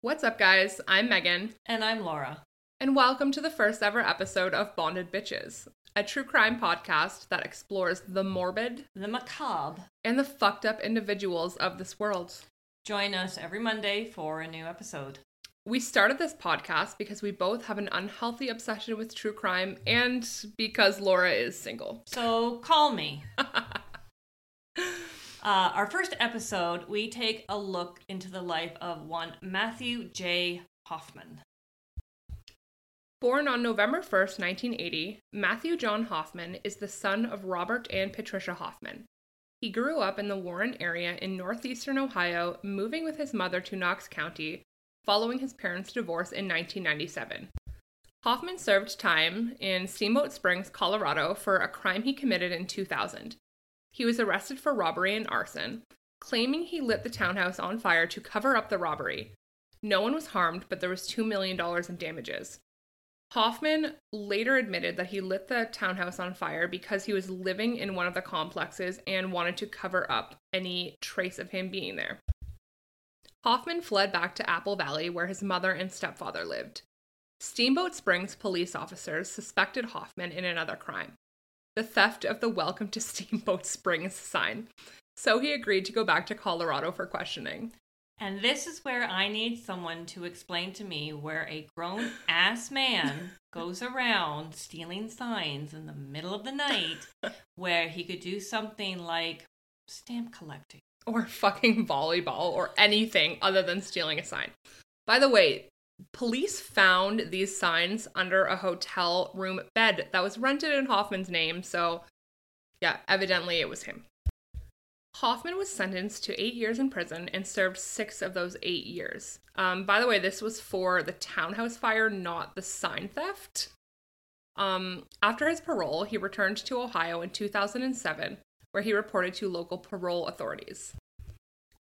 What's up, guys? I'm Megan, And I'm Laura. and welcome to the first ever episode of Bonded Bitches, a true crime podcast that explores the morbid The Macabre. and the fucked up individuals of this world. Join us every Monday for a new episode. We started this podcast because we both have an unhealthy obsession with true crime and because Laura is single. So call me. Uh, our first episode, we take a look into the life of one Matthew J. Hoffman. Born on November 1st, 1980, Matthew John Hoffman is the son of Robert and Patricia Hoffman. He grew up in the Warren area in northeastern Ohio, moving with his mother to Knox County following his parents' divorce in 1997. Hoffman served time in Steamboat Springs, Colorado for a crime he committed in 2000. He was arrested for robbery and arson, claiming he lit the townhouse on fire to cover up the robbery. No one was harmed, but there was $2 million in damages. Hoffman later admitted that he lit the townhouse on fire because he was living in one of the complexes and wanted to cover up any trace of him being there. Hoffman fled back to Apple Valley where his mother and stepfather lived. Steamboat Springs police officers suspected Hoffman in another crime the theft of the Welcome to Steamboat Springs sign. So he agreed to go back to Colorado for questioning. And this is where I need someone to explain to me where a grown ass man goes around stealing signs in the middle of the night where he could do something like stamp collecting. or fucking volleyball or anything other than stealing a sign. By the way, police found these signs under a hotel room bed that was rented in Hoffman's name, so yeah, evidently it was him. Hoffman was sentenced to eight years in prison and served six of those eight years. Um, by the way, this was for the townhouse fire, not the sign theft. Um, after his parole, he returned to Ohio in 2007, where he reported to local parole authorities.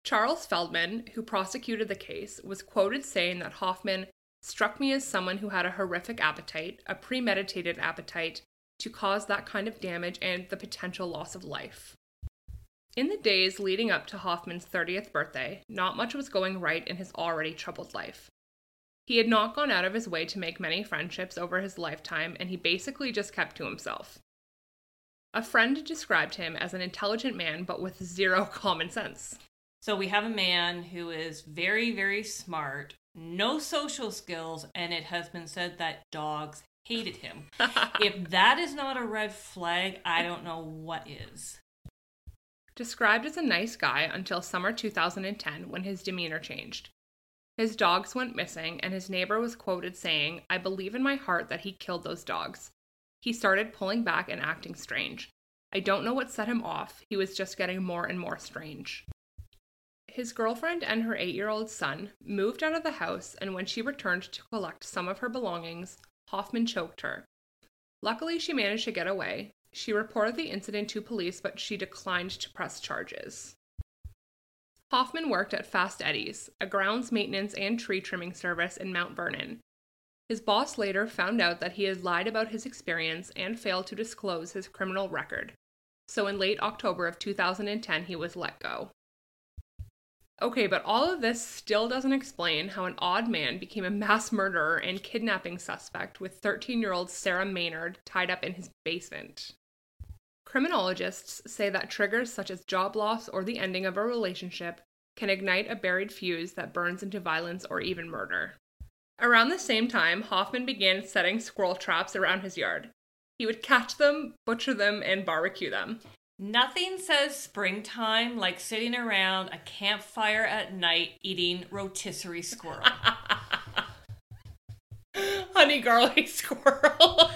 Charles Feldman, who prosecuted the case, was quoted saying that Hoffman struck me as someone who had a horrific appetite, a premeditated appetite, to cause that kind of damage and the potential loss of life. In the days leading up to Hoffman's 30th birthday, not much was going right in his already troubled life. He had not gone out of his way to make many friendships over his lifetime, and he basically just kept to himself. A friend described him as an intelligent man, but with zero common sense. So we have a man who is very, very smart, no social skills, and it has been said that dogs hated him. if that is not a red flag, I don't know what is. Described as a nice guy until summer 2010 when his demeanor changed. His dogs went missing, and his neighbor was quoted saying, I believe in my heart that he killed those dogs. He started pulling back and acting strange. I don't know what set him off, he was just getting more and more strange. His girlfriend and her eight year old son moved out of the house, and when she returned to collect some of her belongings, Hoffman choked her. Luckily, she managed to get away. She reported the incident to police, but she declined to press charges. Hoffman worked at Fast Eddie's, a grounds maintenance and tree trimming service in Mount Vernon. His boss later found out that he had lied about his experience and failed to disclose his criminal record. So in late October of 2010, he was let go. Okay, but all of this still doesn't explain how an odd man became a mass murderer and kidnapping suspect with 13 year old Sarah Maynard tied up in his basement. Criminologists say that triggers such as job loss or the ending of a relationship can ignite a buried fuse that burns into violence or even murder. Around the same time, Hoffman began setting squirrel traps around his yard. He would catch them, butcher them, and barbecue them. Nothing says springtime like sitting around a campfire at night eating rotisserie squirrel. Honey garlic squirrel.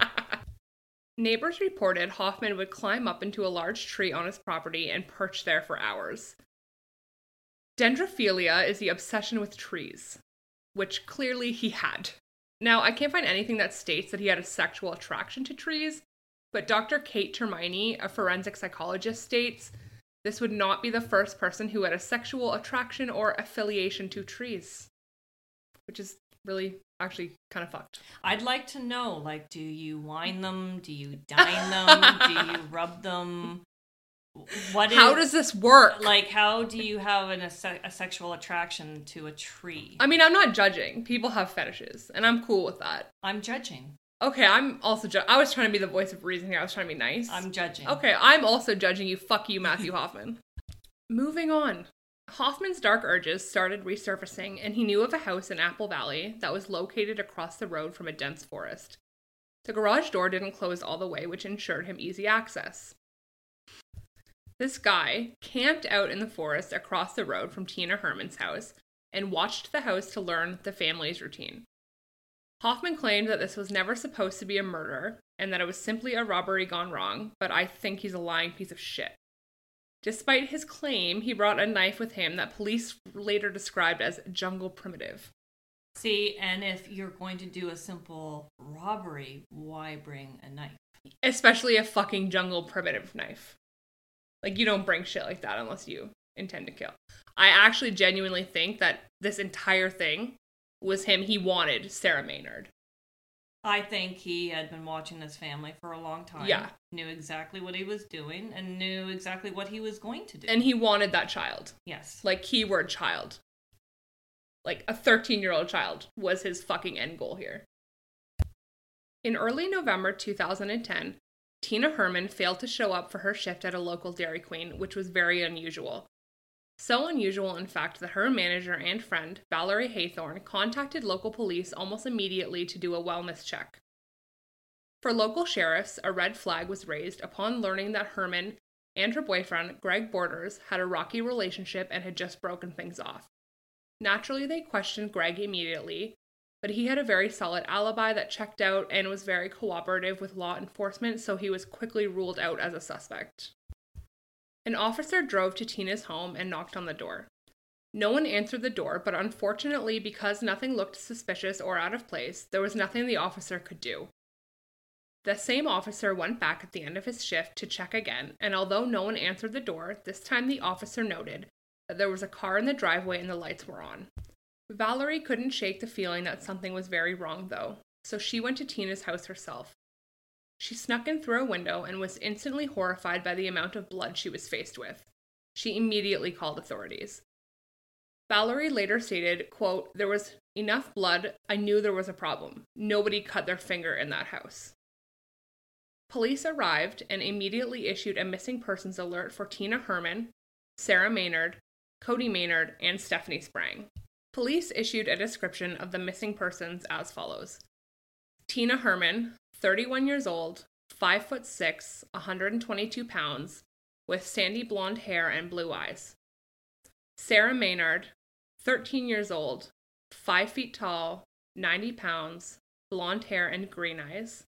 Neighbors reported Hoffman would climb up into a large tree on his property and perch there for hours. Dendrophilia is the obsession with trees, which clearly he had. Now, I can't find anything that states that he had a sexual attraction to trees, but Dr. Kate Termini, a forensic psychologist, states this would not be the first person who had a sexual attraction or affiliation to trees, which is really actually kind of fucked. I'd like to know like, do you wine them? Do you dine them? do you rub them? what is How does this work? like how do you have an, a sexual attraction to a tree? I mean, I'm not judging. People have fetishes, and I'm cool with that. I'm judging. Okay, I'm also. Ju- I was trying to be the voice of reason here. I was trying to be nice. I'm judging. Okay, I'm also judging you. Fuck you, Matthew Hoffman. Moving on. Hoffman's dark urges started resurfacing, and he knew of a house in Apple Valley that was located across the road from a dense forest. The garage door didn't close all the way, which ensured him easy access. This guy camped out in the forest across the road from Tina Herrman's house and watched the house to learn the family's routine. Hoffman claimed that this was never supposed to be a murder and that it was simply a robbery gone wrong, but I think he's a lying piece of shit. Despite his claim, he brought a knife with him that police later described as jungle primitive. See, and if you're going to do a simple robbery, why bring a knife? Especially a fucking jungle primitive knife. Like, you don't bring shit like that unless you intend to kill. I actually genuinely think that this entire thing was him. He wanted Sarah Maynard. I think he had been watching this family for a long time. Yeah. Knew exactly what he was doing and knew exactly what he was going to do. And he wanted that child. yes. Like, keyword child. Like, a 13 year old child was his fucking end goal here. In early November 2010, Tina Herrman failed to show up for her shift at a local Dairy Queen, which was very unusual. So unusual, in fact, that her manager and friend, Valerie Haythorne, contacted local police almost immediately to do a wellness check. For local sheriffs, a red flag was raised upon learning that Herrman and her boyfriend, Greg Borders, had a rocky relationship and had just broken things off. Naturally, they questioned Greg immediately, but he had a very solid alibi that checked out and was very cooperative with law enforcement, so he was quickly ruled out as a suspect. An officer drove to Tina's home and knocked on the door. No one answered the door, but unfortunately, because nothing looked suspicious or out of place, there was nothing the officer could do. The same officer went back at the end of his shift to check again, and although no one answered the door, this time the officer noted that there was a car in the driveway and the lights were on. Valerie couldn't shake the feeling that something was very wrong, though, so she went to Tina's house herself. She snuck in through a window and was instantly horrified by the amount of blood she was faced with. She immediately called authorities. Valerie later stated, quote, There was enough blood, I knew there was a problem. Nobody cut their finger in that house. Police arrived and immediately issued a missing persons alert for Tina Herrman, Sarah Maynard, Cody Maynard, and Stephanie Sprang. Police issued a description of the missing persons as follows Tina Herrman, 31 years old, 5 foot 6, 122 pounds, with sandy blonde hair and blue eyes. Sarah Maynard, 13 years old, 5 feet tall, 90 pounds, blonde hair and green eyes.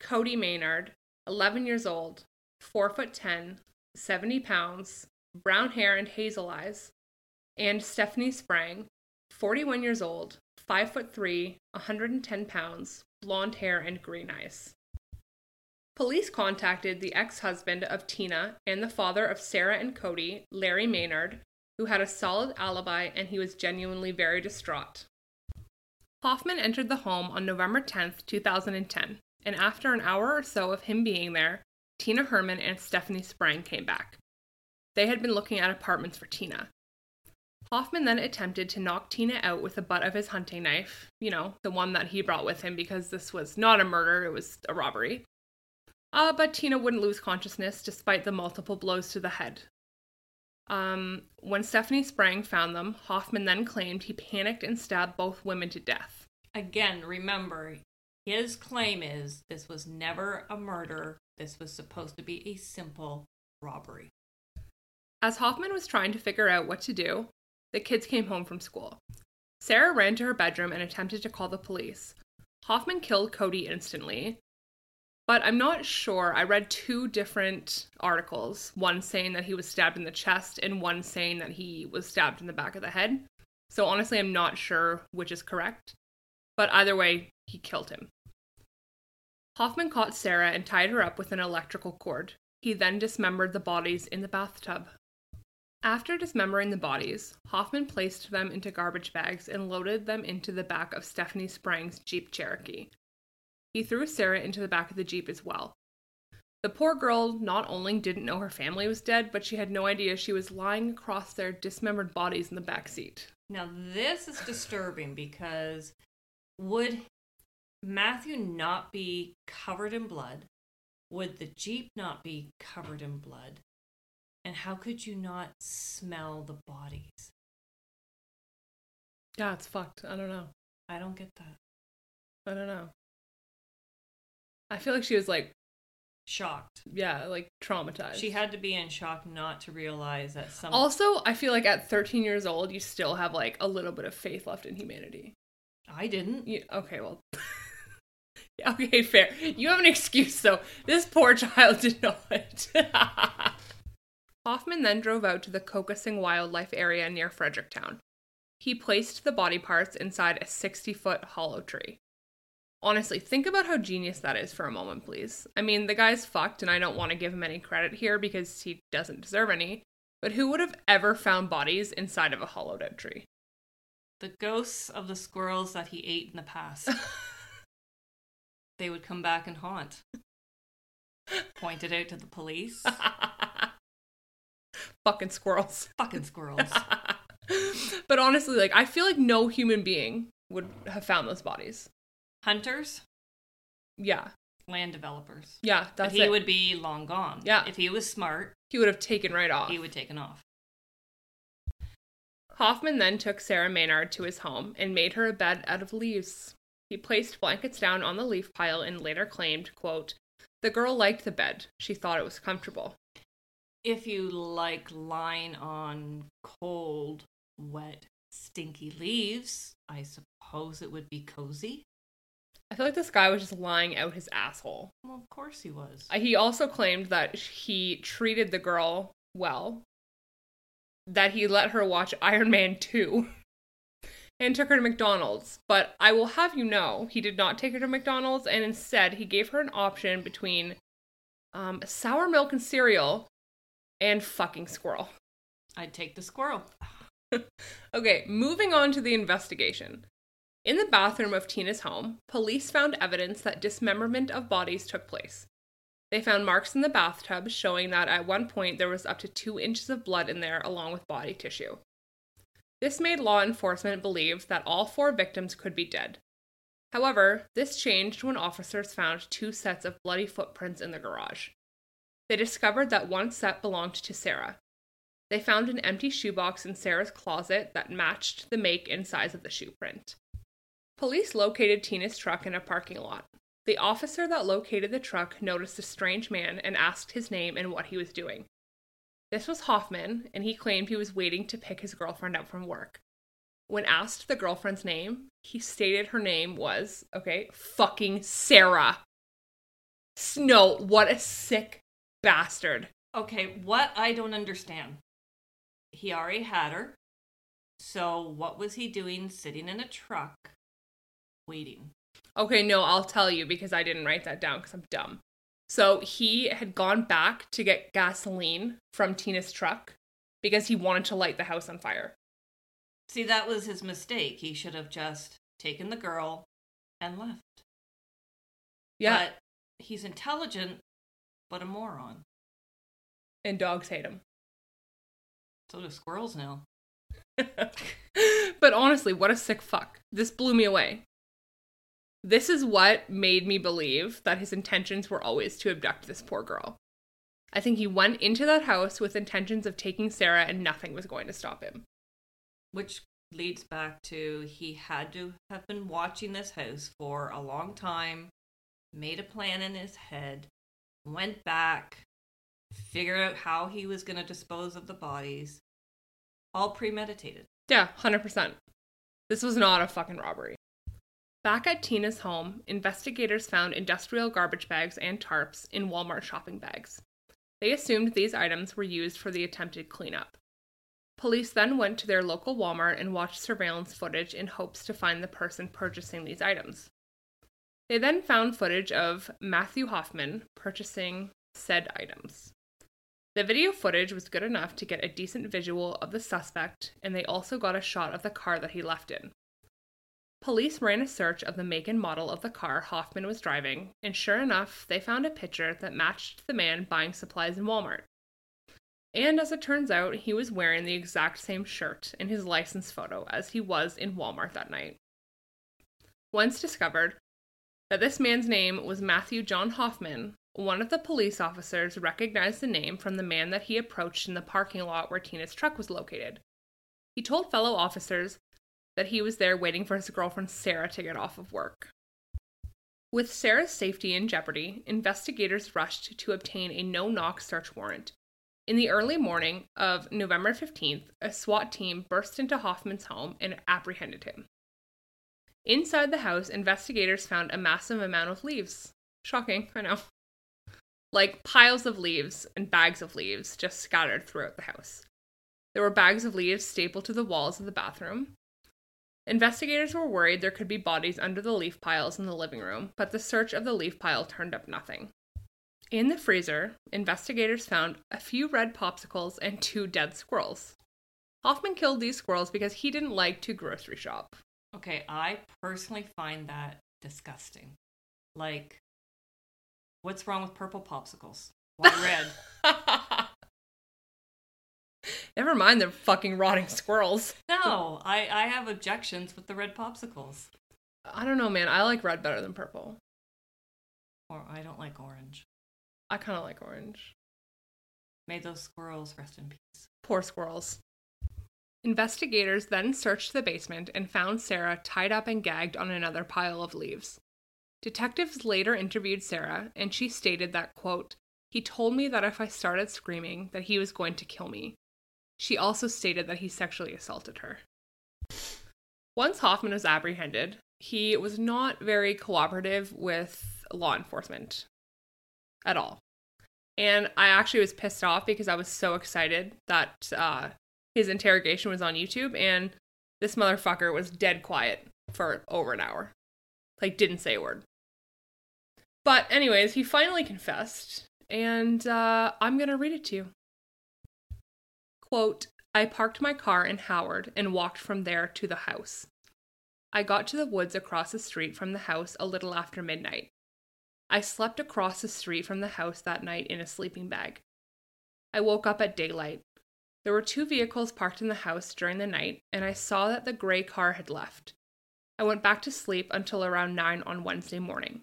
Cody Maynard, 11 years old, 4 foot 10, 70 pounds, brown hair and hazel eyes. And Stephanie Sprang, 41 years old, 5 foot 3, 110 pounds, blonde hair and green eyes. Police contacted the ex husband of Tina and the father of Sarah and Cody, Larry Maynard, who had a solid alibi and he was genuinely very distraught. Hoffman entered the home on November 10th, 2010, and after an hour or so of him being there, Tina Herrman and Stephanie Sprang came back. They had been looking at apartments for Tina. Hoffman then attempted to knock Tina out with the butt of his hunting knife, you know, the one that he brought with him because this was not a murder, it was a robbery. Uh, but Tina wouldn't lose consciousness despite the multiple blows to the head. Um, when Stephanie Sprang found them, Hoffman then claimed he panicked and stabbed both women to death. Again, remember, his claim is this was never a murder. This was supposed to be a simple robbery. As Hoffman was trying to figure out what to do, the kids came home from school. Sarah ran to her bedroom and attempted to call the police. Hoffman killed Cody instantly, but I'm not sure. I read two different articles one saying that he was stabbed in the chest, and one saying that he was stabbed in the back of the head. So honestly, I'm not sure which is correct, but either way, he killed him. Hoffman caught Sarah and tied her up with an electrical cord. He then dismembered the bodies in the bathtub. After dismembering the bodies, Hoffman placed them into garbage bags and loaded them into the back of Stephanie Sprang's Jeep Cherokee. He threw Sarah into the back of the Jeep as well. The poor girl not only didn't know her family was dead, but she had no idea she was lying across their dismembered bodies in the back seat. Now, this is disturbing because would Matthew not be covered in blood? Would the Jeep not be covered in blood? And how could you not smell the bodies? Yeah, it's fucked. I don't know. I don't get that. I don't know. I feel like she was like, Shocked. yeah, like traumatized. She had to be in shock not to realize that some. Also, I feel like at 13 years old, you still have like a little bit of faith left in humanity. I didn't. You, okay, well. Yeah, okay, fair. You have an excuse, though. This poor child did not. Hoffman then drove out to the Kokosing Wildlife Area near Fredericktown. He placed the body parts inside a 60 foot hollow tree. Honestly, think about how genius that is for a moment, please. I mean, the guy's fucked, and I don't want to give him any credit here because he doesn't deserve any, but who would have ever found bodies inside of a hollowed out tree? The ghosts of the squirrels that he ate in the past. they would come back and haunt. Pointed out to the police. Fucking squirrels. Fucking squirrels. but honestly, like, I feel like no human being would have found those bodies. Hunters, Yeah. land developers. Yeah, But he it. would be long gone. Yeah. If he was smart, he would have taken right off. he would have taken off. Hoffman then took Sarah Maynard to his home and made her a bed out of leaves. He placed blankets down on the leaf pile and later claimed, quote, The girl liked the bed. She thought it was comfortable. If you like lying on cold, wet, stinky leaves, I suppose it would be cozy. I feel like this guy was just lying out his asshole. Well, of course he was. Uh, He also claimed that he treated the girl well, that he let her watch Iron Man 2 and took her to McDonald's. But I will have you know, he did not take her to McDonald's, and instead he gave her an option between um, sour milk and cereal and fucking squirrel. I'd take the squirrel. Okay, moving on to the investigation. In the bathroom of Tina's home, police found evidence that dismemberment of bodies took place. They found marks in the bathtub showing that at one point there was up to two inches of blood in there along with body tissue. This made law enforcement believe that all four victims could be dead. However, this changed when officers found two sets of bloody footprints in the garage. They discovered that one set belonged to Sarah, they found an empty shoebox in Sarah's closet that matched the make and size of the shoe print. Police located Tina's truck in a parking lot. The officer that located the truck noticed a strange man and asked his name and what he was doing. This was Hoffman, and he claimed he was waiting to pick his girlfriend up from work. When asked the girlfriend's name, he stated her name was, okay, fucking Sarah. S- No, what a sick bastard. Okay, what I don't understand. He already had her. So what was he doing sitting in a truck waiting? Okay, no, I'll tell you because I didn't write that down because I'm dumb. So he had gone back to get gasoline from Tina's truck because he wanted to light the house on fire. See, that was his mistake. He should have just taken the girl and left. Yeah, But he's intelligent, but a moron. and dogs hate him. So do squirrels now. but honestly, what a sick fuck. This blew me away. This is what made me believe that his intentions were always to abduct this poor girl. I think he went into that house with intentions of taking Sarah and nothing was going to stop him. Which leads back to he had to have been watching this house for a long time, made a plan in his head, went back, figured out how he was going to dispose of the bodies, all premeditated. Yeah, 100%. This was not a fucking robbery. Back at Tina's home, investigators found industrial garbage bags and tarps in Walmart shopping bags. They assumed these items were used for the attempted cleanup. Police then went to their local Walmart and watched surveillance footage in hopes to find the person purchasing these items. They then found footage of Matthew Hoffman purchasing said items. The video footage was good enough to get a decent visual of the suspect, and they also got a shot of the car that he left in. Police ran a search of the make and model of the car Hoffman was driving, and sure enough, they found a picture that matched the man buying supplies in Walmart. And as it turns out, he was wearing the exact same shirt in his license photo as he was in Walmart that night. Once discovered that this man's name was Matthew John Hoffman, one of the police officers recognized the name from the man that he approached in the parking lot where Tina's truck was located. He told fellow officers that he was there waiting for his girlfriend Sarah to get off of work. With Sarah's safety in jeopardy, investigators rushed to obtain a no knock search warrant. In the early morning of November 15th, a SWAT team burst into Hoffman's home and apprehended him. Inside the house, investigators found a massive amount of leaves. Shocking, I know. Like piles of leaves and bags of leaves just scattered throughout the house. There were bags of leaves stapled to the walls of the bathroom. Investigators were worried there could be bodies under the leaf piles in the living room, but the search of the leaf pile turned up nothing. In the freezer, investigators found a few red popsicles and two dead squirrels. Hoffman killed these squirrels because he didn't like to grocery shop. Okay, I personally find that disgusting. Like, what's wrong with purple popsicles? Why red? Never mind the fucking rotting squirrels. no, I, I have objections with the red popsicles. I don't know, man. I like red better than purple. Or I don't like orange. I kind of like orange. May those squirrels rest in peace. Poor squirrels. Investigators then searched the basement and found Sarah tied up and gagged on another pile of leaves. Detectives later interviewed Sarah, and she stated that, quote, he told me that if I started screaming, that he was going to kill me. She also stated that he sexually assaulted her. Once Hoffman was apprehended, he was not very cooperative with law enforcement at all. And I actually was pissed off because I was so excited that uh, his interrogation was on YouTube, and this motherfucker was dead quiet for over an hour. Like, didn't say a word. But, anyways, he finally confessed, and uh, I'm gonna read it to you. Quote I parked my car in Howard and walked from there to the house. I got to the woods across the street from the house a little after midnight. I slept across the street from the house that night in a sleeping bag. I woke up at daylight. There were two vehicles parked in the house during the night, and I saw that the gray car had left. I went back to sleep until around 9 on Wednesday morning.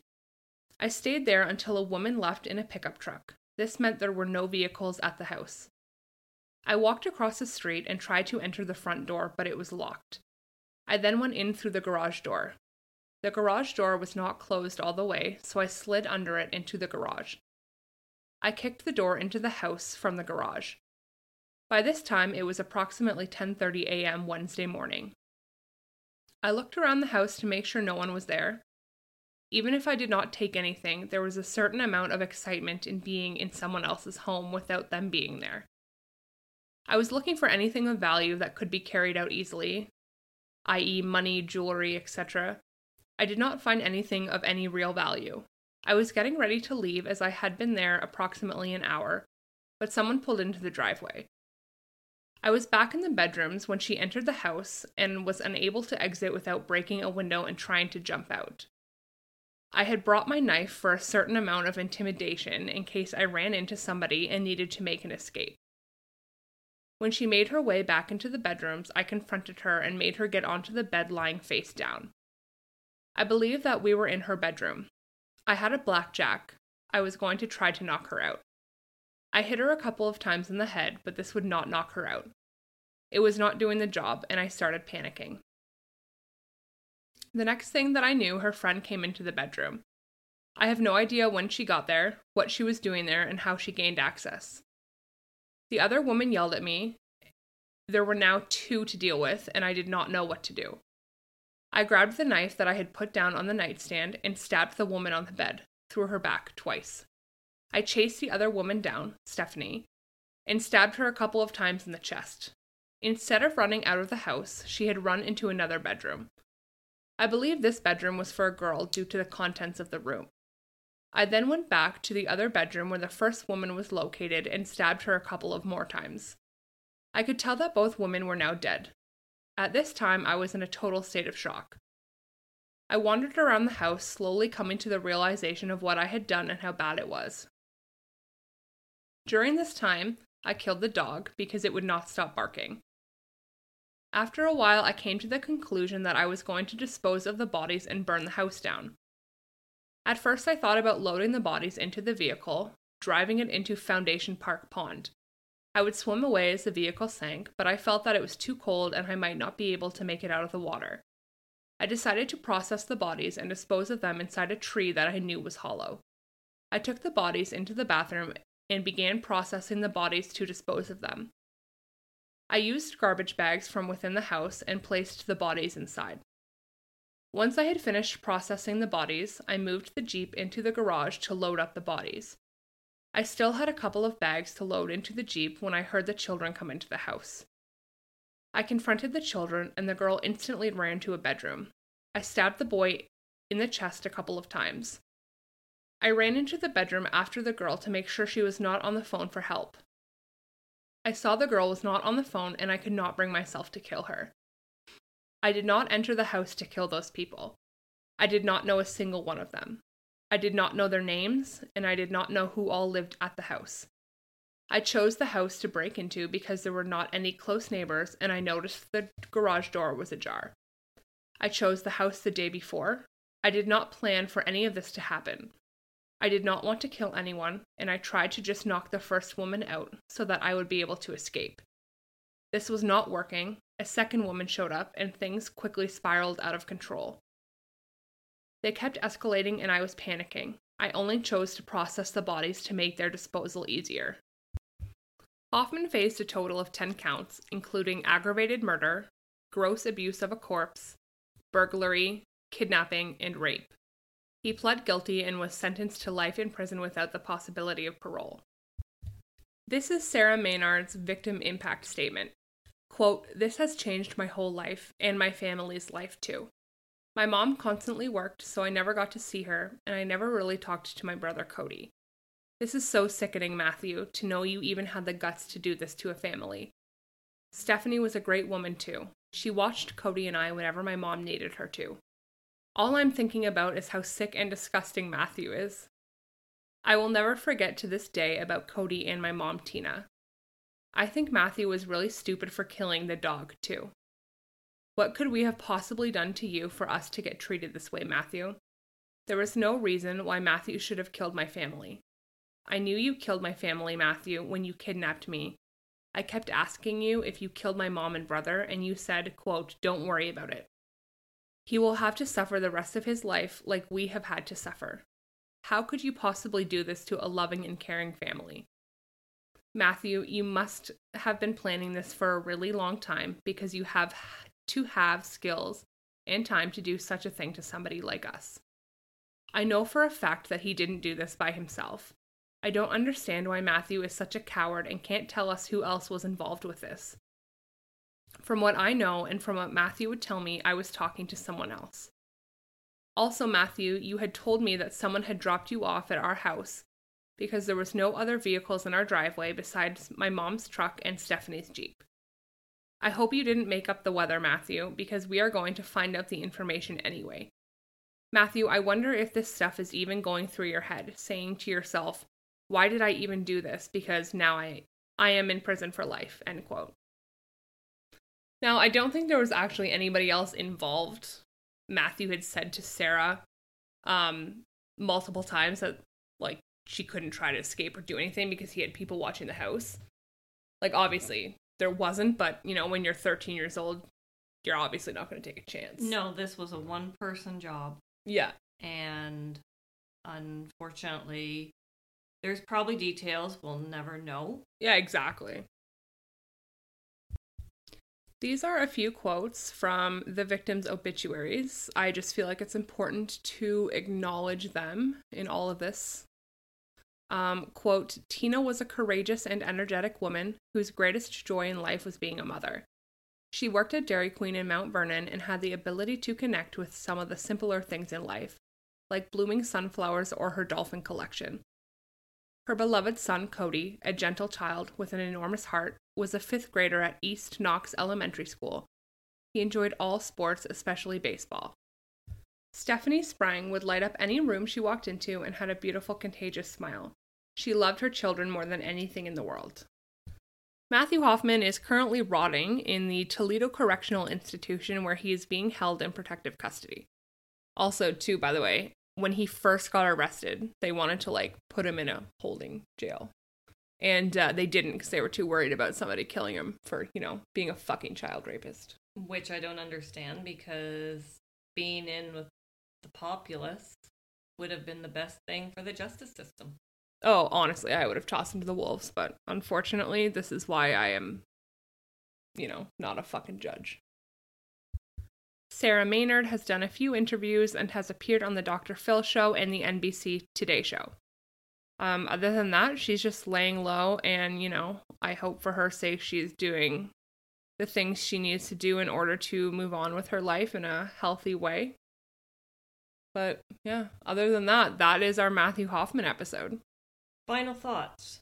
I stayed there until a woman left in a pickup truck. This meant there were no vehicles at the house. I walked across the street and tried to enter the front door, but it was locked. I then went in through the garage door. The garage door was not closed all the way, so I slid under it into the garage. I kicked the door into the house from the garage. By this time, it was approximately 10:30 a.m. Wednesday morning. I looked around the house to make sure no one was there. Even if I did not take anything, there was a certain amount of excitement in being in someone else's home without them being there. I was looking for anything of value that could be carried out easily, i.e., money, jewelry, etc. I did not find anything of any real value. I was getting ready to leave as I had been there approximately an hour, but someone pulled into the driveway. I was back in the bedrooms when she entered the house and was unable to exit without breaking a window and trying to jump out. I had brought my knife for a certain amount of intimidation in case I ran into somebody and needed to make an escape. When she made her way back into the bedrooms, I confronted her and made her get onto the bed lying face down. I believe that we were in her bedroom. I had a blackjack. I was going to try to knock her out. I hit her a couple of times in the head, but this would not knock her out. It was not doing the job, and I started panicking. The next thing that I knew, her friend came into the bedroom. I have no idea when she got there, what she was doing there, and how she gained access. The other woman yelled at me. There were now two to deal with, and I did not know what to do. I grabbed the knife that I had put down on the nightstand and stabbed the woman on the bed, through her back twice. I chased the other woman down, Stephanie, and stabbed her a couple of times in the chest. Instead of running out of the house, she had run into another bedroom. I believe this bedroom was for a girl due to the contents of the room. I then went back to the other bedroom where the first woman was located and stabbed her a couple of more times. I could tell that both women were now dead. At this time, I was in a total state of shock. I wandered around the house, slowly coming to the realization of what I had done and how bad it was. During this time, I killed the dog because it would not stop barking. After a while, I came to the conclusion that I was going to dispose of the bodies and burn the house down. At first, I thought about loading the bodies into the vehicle, driving it into Foundation Park Pond. I would swim away as the vehicle sank, but I felt that it was too cold and I might not be able to make it out of the water. I decided to process the bodies and dispose of them inside a tree that I knew was hollow. I took the bodies into the bathroom and began processing the bodies to dispose of them. I used garbage bags from within the house and placed the bodies inside. Once I had finished processing the bodies, I moved the Jeep into the garage to load up the bodies. I still had a couple of bags to load into the Jeep when I heard the children come into the house. I confronted the children, and the girl instantly ran to a bedroom. I stabbed the boy in the chest a couple of times. I ran into the bedroom after the girl to make sure she was not on the phone for help. I saw the girl was not on the phone and I could not bring myself to kill her. I did not enter the house to kill those people. I did not know a single one of them. I did not know their names, and I did not know who all lived at the house. I chose the house to break into because there were not any close neighbors, and I noticed the garage door was ajar. I chose the house the day before. I did not plan for any of this to happen. I did not want to kill anyone, and I tried to just knock the first woman out so that I would be able to escape. This was not working. A second woman showed up, and things quickly spiraled out of control. They kept escalating, and I was panicking. I only chose to process the bodies to make their disposal easier. Hoffman faced a total of 10 counts, including aggravated murder, gross abuse of a corpse, burglary, kidnapping, and rape. He pled guilty and was sentenced to life in prison without the possibility of parole. This is Sarah Maynard's victim impact statement. Quote, This has changed my whole life and my family's life too. My mom constantly worked, so I never got to see her, and I never really talked to my brother Cody. This is so sickening, Matthew, to know you even had the guts to do this to a family. Stephanie was a great woman too. She watched Cody and I whenever my mom needed her to. All I'm thinking about is how sick and disgusting Matthew is. I will never forget to this day about Cody and my mom, Tina. I think Matthew was really stupid for killing the dog, too. What could we have possibly done to you for us to get treated this way, Matthew? There was no reason why Matthew should have killed my family. I knew you killed my family, Matthew, when you kidnapped me, I kept asking you if you killed my mom and brother, and you said, quote, don't worry about it. He will have to suffer the rest of his life like we have had to suffer. How could you possibly do this to a loving and caring family? Matthew, you must have been planning this for a really long time because you have to have skills and time to do such a thing to somebody like us. I know for a fact that he didn't do this by himself. I don't understand why Matthew is such a coward and can't tell us who else was involved with this. From what I know and from what Matthew would tell me, I was talking to someone else. Also, Matthew, you had told me that someone had dropped you off at our house because there was no other vehicles in our driveway besides my mom's truck and Stephanie's Jeep. I hope you didn't make up the weather, Matthew, because we are going to find out the information anyway. Matthew, I wonder if this stuff is even going through your head, saying to yourself, why did I even do this? Because now I I am in prison for life. End quote. Now, I don't think there was actually anybody else involved. Matthew had said to Sarah um, multiple times that like she couldn't try to escape or do anything because he had people watching the house. Like obviously there wasn't, but you know, when you're 13 years old, you're obviously not going to take a chance. No, this was a one person job. Yeah. And unfortunately, there's probably details we'll never know. Yeah, exactly. These are a few quotes from the victims' obituaries. I just feel like it's important to acknowledge them in all of this. Um, quote Tina was a courageous and energetic woman whose greatest joy in life was being a mother. She worked at Dairy Queen in Mount Vernon and had the ability to connect with some of the simpler things in life, like blooming sunflowers or her dolphin collection. Her beloved son, Cody, a gentle child with an enormous heart, was a fifth grader at East Knox Elementary School. He enjoyed all sports, especially baseball. Stephanie Sprang would light up any room she walked into and had a beautiful, contagious smile. She loved her children more than anything in the world. Matthew Hoffman is currently rotting in the Toledo Correctional Institution where he is being held in protective custody. Also, too, by the way, when he first got arrested, they wanted to like put him in a holding jail. And uh, they didn't because they were too worried about somebody killing him for, you know, being a fucking child rapist. Which I don't understand because being in with the populace would have been the best thing for the justice system. Oh, honestly, I would have tossed him to the wolves, but unfortunately, this is why I am, you know, not a fucking judge. Sarah Maynard has done a few interviews and has appeared on the Dr. Phil show and the NBC Today show. Um, other than that, she's just laying low, and you know, I hope for her sake she's doing the things she needs to do in order to move on with her life in a healthy way. But yeah, other than that, that is our Matthew Hoffman episode. Final thoughts.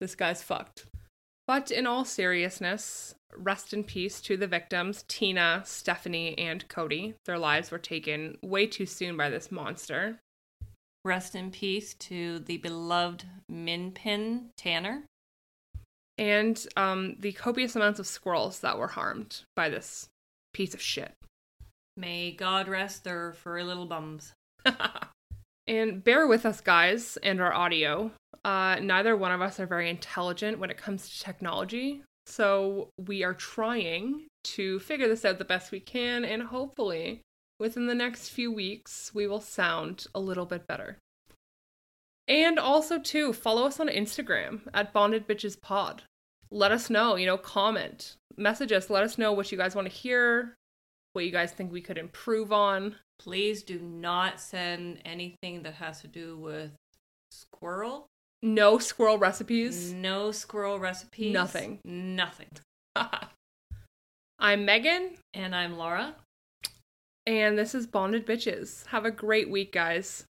This guy's fucked. But in all seriousness, rest in peace to the victims Tina, Stephanie, and Cody. Their lives were taken way too soon by this monster. Rest in peace to the beloved Min Pin Tanner. And um, the copious amounts of squirrels that were harmed by this piece of shit. May God rest their furry little bums. and bear with us, guys, and our audio. Uh, neither one of us are very intelligent when it comes to technology. So we are trying to figure this out the best we can, and hopefully, within the next few weeks, we will sound a little bit better. And also, too, follow us on Instagram at Bonded Bitches Pod. Let us know, you know, comment, message us, let us know what you guys want to hear, what you guys think we could improve on. Please do not send anything that has to do with squirrel. No squirrel recipes. No squirrel recipes. Nothing. Nothing. I'm Megan. And I'm Laura. And this is Bonded Bitches. Have a great week, guys.